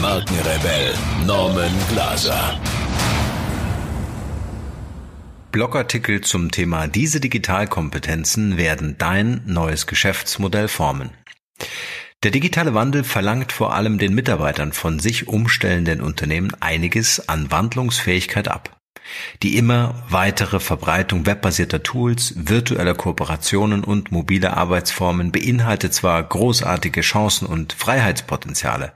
Markenrebell Norman Glaser. Blogartikel zum Thema Diese Digitalkompetenzen werden dein neues Geschäftsmodell formen. Der digitale Wandel verlangt vor allem den Mitarbeitern von sich umstellenden Unternehmen einiges an Wandlungsfähigkeit ab. Die immer weitere Verbreitung webbasierter Tools, virtueller Kooperationen und mobiler Arbeitsformen beinhaltet zwar großartige Chancen und Freiheitspotenziale,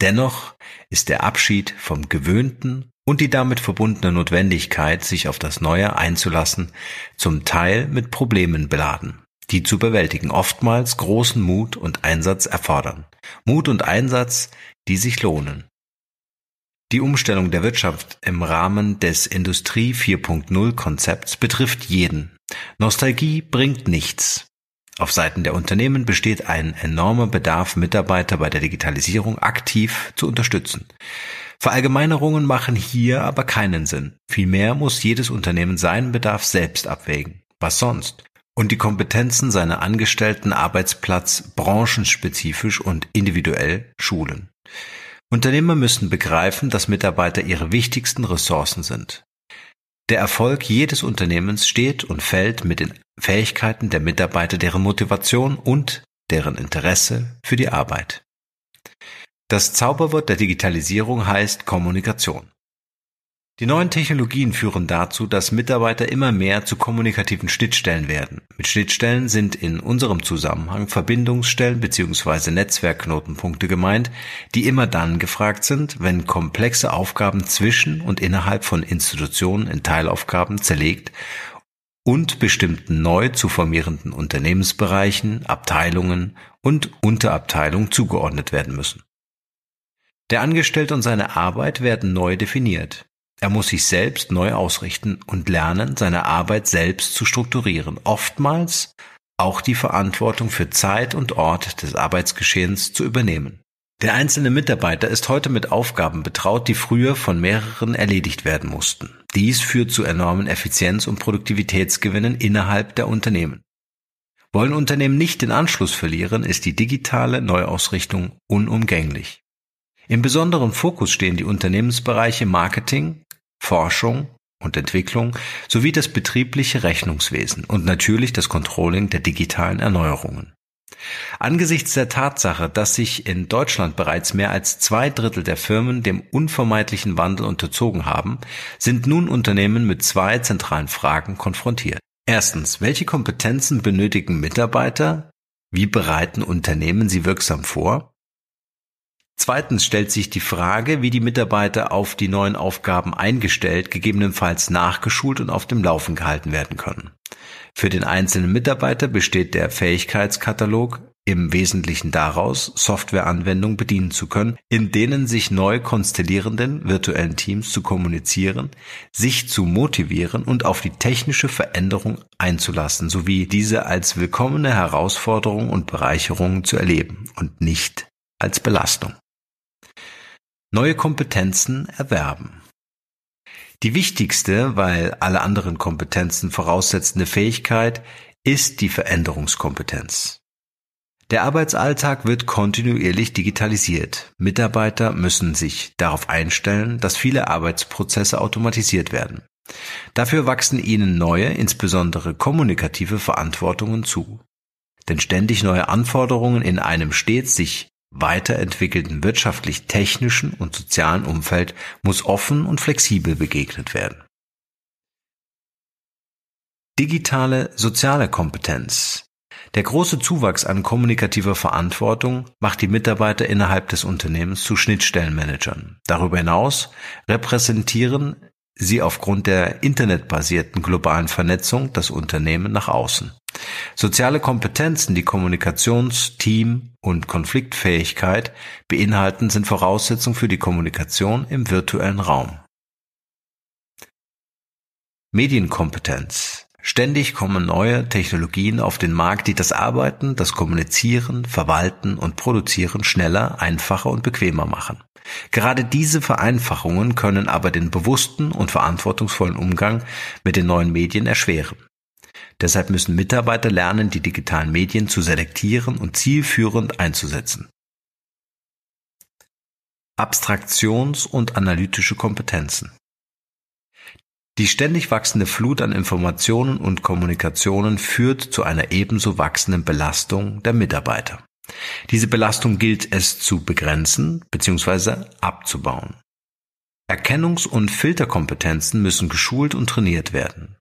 dennoch ist der Abschied vom Gewöhnten und die damit verbundene Notwendigkeit, sich auf das Neue einzulassen, zum Teil mit Problemen beladen, die zu bewältigen oftmals großen Mut und Einsatz erfordern. Mut und Einsatz, die sich lohnen. Die Umstellung der Wirtschaft im Rahmen des Industrie 4.0 Konzepts betrifft jeden. Nostalgie bringt nichts. Auf Seiten der Unternehmen besteht ein enormer Bedarf, Mitarbeiter bei der Digitalisierung aktiv zu unterstützen. Verallgemeinerungen machen hier aber keinen Sinn. Vielmehr muss jedes Unternehmen seinen Bedarf selbst abwägen. Was sonst? Und die Kompetenzen seiner Angestellten Arbeitsplatz branchenspezifisch und individuell schulen. Unternehmer müssen begreifen, dass Mitarbeiter ihre wichtigsten Ressourcen sind. Der Erfolg jedes Unternehmens steht und fällt mit den Fähigkeiten der Mitarbeiter, deren Motivation und deren Interesse für die Arbeit. Das Zauberwort der Digitalisierung heißt Kommunikation. Die neuen Technologien führen dazu, dass Mitarbeiter immer mehr zu kommunikativen Schnittstellen werden. Mit Schnittstellen sind in unserem Zusammenhang Verbindungsstellen bzw. Netzwerkknotenpunkte gemeint, die immer dann gefragt sind, wenn komplexe Aufgaben zwischen und innerhalb von Institutionen in Teilaufgaben zerlegt und bestimmten neu zu formierenden Unternehmensbereichen, Abteilungen und Unterabteilungen zugeordnet werden müssen. Der Angestellte und seine Arbeit werden neu definiert. Er muss sich selbst neu ausrichten und lernen, seine Arbeit selbst zu strukturieren. Oftmals auch die Verantwortung für Zeit und Ort des Arbeitsgeschehens zu übernehmen. Der einzelne Mitarbeiter ist heute mit Aufgaben betraut, die früher von mehreren erledigt werden mussten. Dies führt zu enormen Effizienz- und Produktivitätsgewinnen innerhalb der Unternehmen. Wollen Unternehmen nicht den Anschluss verlieren, ist die digitale Neuausrichtung unumgänglich. Im besonderen Fokus stehen die Unternehmensbereiche Marketing, Forschung und Entwicklung sowie das betriebliche Rechnungswesen und natürlich das Controlling der digitalen Erneuerungen. Angesichts der Tatsache, dass sich in Deutschland bereits mehr als zwei Drittel der Firmen dem unvermeidlichen Wandel unterzogen haben, sind nun Unternehmen mit zwei zentralen Fragen konfrontiert. Erstens, welche Kompetenzen benötigen Mitarbeiter? Wie bereiten Unternehmen sie wirksam vor? Zweitens stellt sich die Frage, wie die Mitarbeiter auf die neuen Aufgaben eingestellt, gegebenenfalls nachgeschult und auf dem Laufen gehalten werden können. Für den einzelnen Mitarbeiter besteht der Fähigkeitskatalog im Wesentlichen daraus, Softwareanwendungen bedienen zu können, in denen sich neu konstellierenden virtuellen Teams zu kommunizieren, sich zu motivieren und auf die technische Veränderung einzulassen, sowie diese als willkommene Herausforderung und Bereicherung zu erleben und nicht als Belastung neue Kompetenzen erwerben. Die wichtigste, weil alle anderen Kompetenzen voraussetzende Fähigkeit ist die Veränderungskompetenz. Der Arbeitsalltag wird kontinuierlich digitalisiert. Mitarbeiter müssen sich darauf einstellen, dass viele Arbeitsprozesse automatisiert werden. Dafür wachsen ihnen neue, insbesondere kommunikative Verantwortungen zu. Denn ständig neue Anforderungen in einem stets sich weiterentwickelten wirtschaftlich-technischen und sozialen Umfeld muss offen und flexibel begegnet werden. Digitale soziale Kompetenz. Der große Zuwachs an kommunikativer Verantwortung macht die Mitarbeiter innerhalb des Unternehmens zu Schnittstellenmanagern. Darüber hinaus repräsentieren sie aufgrund der internetbasierten globalen Vernetzung das Unternehmen nach außen. Soziale Kompetenzen, die Kommunikations-, Team- und Konfliktfähigkeit beinhalten, sind Voraussetzung für die Kommunikation im virtuellen Raum. Medienkompetenz Ständig kommen neue Technologien auf den Markt, die das Arbeiten, das Kommunizieren, Verwalten und Produzieren schneller, einfacher und bequemer machen. Gerade diese Vereinfachungen können aber den bewussten und verantwortungsvollen Umgang mit den neuen Medien erschweren. Deshalb müssen Mitarbeiter lernen, die digitalen Medien zu selektieren und zielführend einzusetzen. Abstraktions- und analytische Kompetenzen die ständig wachsende Flut an Informationen und Kommunikationen führt zu einer ebenso wachsenden Belastung der Mitarbeiter. Diese Belastung gilt es zu begrenzen bzw. abzubauen. Erkennungs- und Filterkompetenzen müssen geschult und trainiert werden.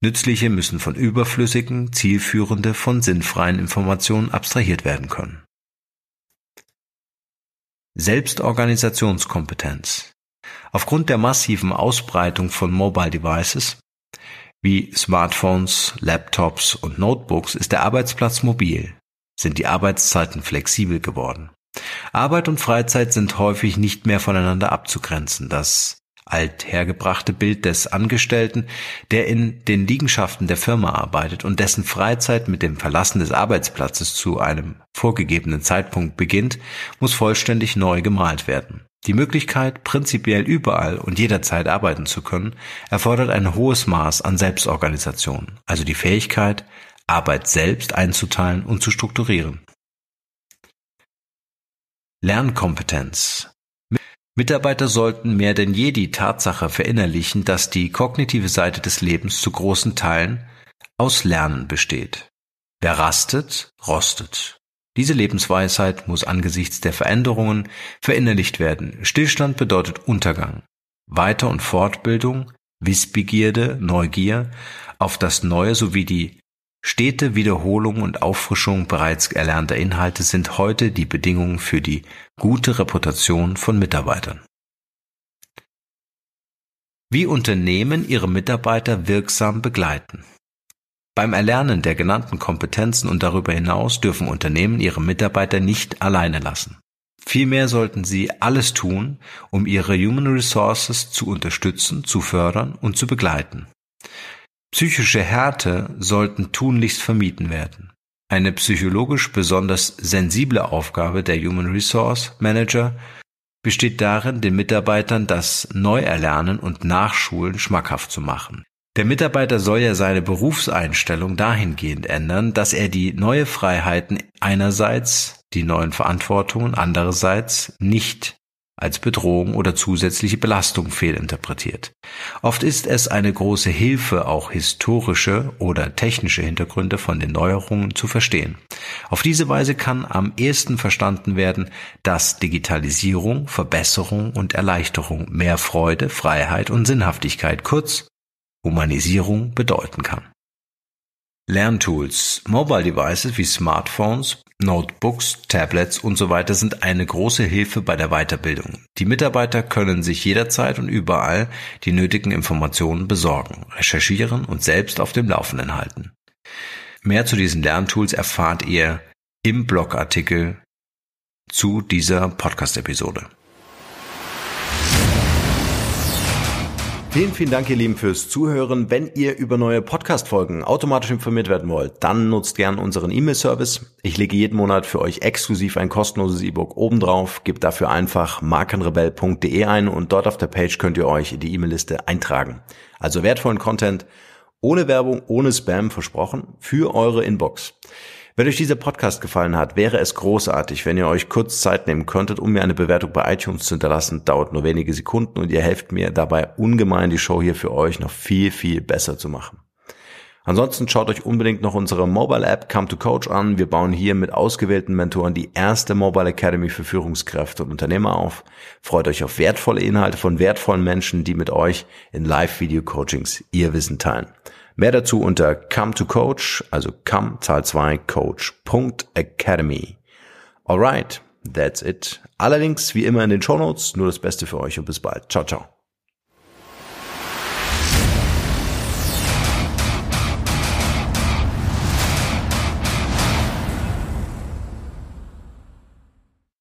Nützliche müssen von überflüssigen, zielführende von sinnfreien Informationen abstrahiert werden können. Selbstorganisationskompetenz Aufgrund der massiven Ausbreitung von Mobile Devices wie Smartphones, Laptops und Notebooks ist der Arbeitsplatz mobil, sind die Arbeitszeiten flexibel geworden. Arbeit und Freizeit sind häufig nicht mehr voneinander abzugrenzen. Das althergebrachte Bild des Angestellten, der in den Liegenschaften der Firma arbeitet und dessen Freizeit mit dem Verlassen des Arbeitsplatzes zu einem vorgegebenen Zeitpunkt beginnt, muss vollständig neu gemalt werden. Die Möglichkeit, prinzipiell überall und jederzeit arbeiten zu können, erfordert ein hohes Maß an Selbstorganisation, also die Fähigkeit, Arbeit selbst einzuteilen und zu strukturieren. Lernkompetenz Mitarbeiter sollten mehr denn je die Tatsache verinnerlichen, dass die kognitive Seite des Lebens zu großen Teilen aus Lernen besteht. Wer rastet, rostet. Diese Lebensweisheit muss angesichts der Veränderungen verinnerlicht werden. Stillstand bedeutet Untergang. Weiter- und Fortbildung, Wissbegierde, Neugier auf das Neue sowie die Stete Wiederholung und Auffrischung bereits erlernter Inhalte sind heute die Bedingungen für die gute Reputation von Mitarbeitern. Wie Unternehmen ihre Mitarbeiter wirksam begleiten. Beim Erlernen der genannten Kompetenzen und darüber hinaus dürfen Unternehmen ihre Mitarbeiter nicht alleine lassen. Vielmehr sollten sie alles tun, um ihre Human Resources zu unterstützen, zu fördern und zu begleiten. Psychische Härte sollten tunlichst vermieden werden. Eine psychologisch besonders sensible Aufgabe der Human Resource Manager besteht darin, den Mitarbeitern das Neuerlernen und Nachschulen schmackhaft zu machen. Der Mitarbeiter soll ja seine Berufseinstellung dahingehend ändern, dass er die neue Freiheiten einerseits, die neuen Verantwortungen andererseits nicht als Bedrohung oder zusätzliche Belastung fehlinterpretiert. Oft ist es eine große Hilfe, auch historische oder technische Hintergründe von den Neuerungen zu verstehen. Auf diese Weise kann am ehesten verstanden werden, dass Digitalisierung, Verbesserung und Erleichterung mehr Freude, Freiheit und Sinnhaftigkeit, kurz Humanisierung bedeuten kann. Lerntools, Mobile Devices wie Smartphones, Notebooks, Tablets und so weiter sind eine große Hilfe bei der Weiterbildung. Die Mitarbeiter können sich jederzeit und überall die nötigen Informationen besorgen, recherchieren und selbst auf dem Laufenden halten. Mehr zu diesen Lerntools erfahrt ihr im Blogartikel zu dieser Podcast-Episode. Vielen, vielen Dank, ihr Lieben, fürs Zuhören. Wenn ihr über neue Podcast-Folgen automatisch informiert werden wollt, dann nutzt gern unseren E-Mail-Service. Ich lege jeden Monat für euch exklusiv ein kostenloses E-Book obendrauf. Gebt dafür einfach markenrebell.de ein und dort auf der Page könnt ihr euch in die E-Mail-Liste eintragen. Also wertvollen Content ohne Werbung, ohne Spam versprochen für eure Inbox. Wenn euch dieser Podcast gefallen hat, wäre es großartig, wenn ihr euch kurz Zeit nehmen könntet, um mir eine Bewertung bei iTunes zu hinterlassen. Dauert nur wenige Sekunden und ihr helft mir dabei ungemein, die Show hier für euch noch viel, viel besser zu machen. Ansonsten schaut euch unbedingt noch unsere Mobile App Come to Coach an. Wir bauen hier mit ausgewählten Mentoren die erste Mobile Academy für Führungskräfte und Unternehmer auf. Freut euch auf wertvolle Inhalte von wertvollen Menschen, die mit euch in Live-Video-Coachings ihr Wissen teilen. Mehr dazu unter come to coach, also come Zahl 2 coach.academy. Alright, that's it. Allerdings wie immer in den Show Notes, nur das Beste für euch und bis bald. Ciao, ciao.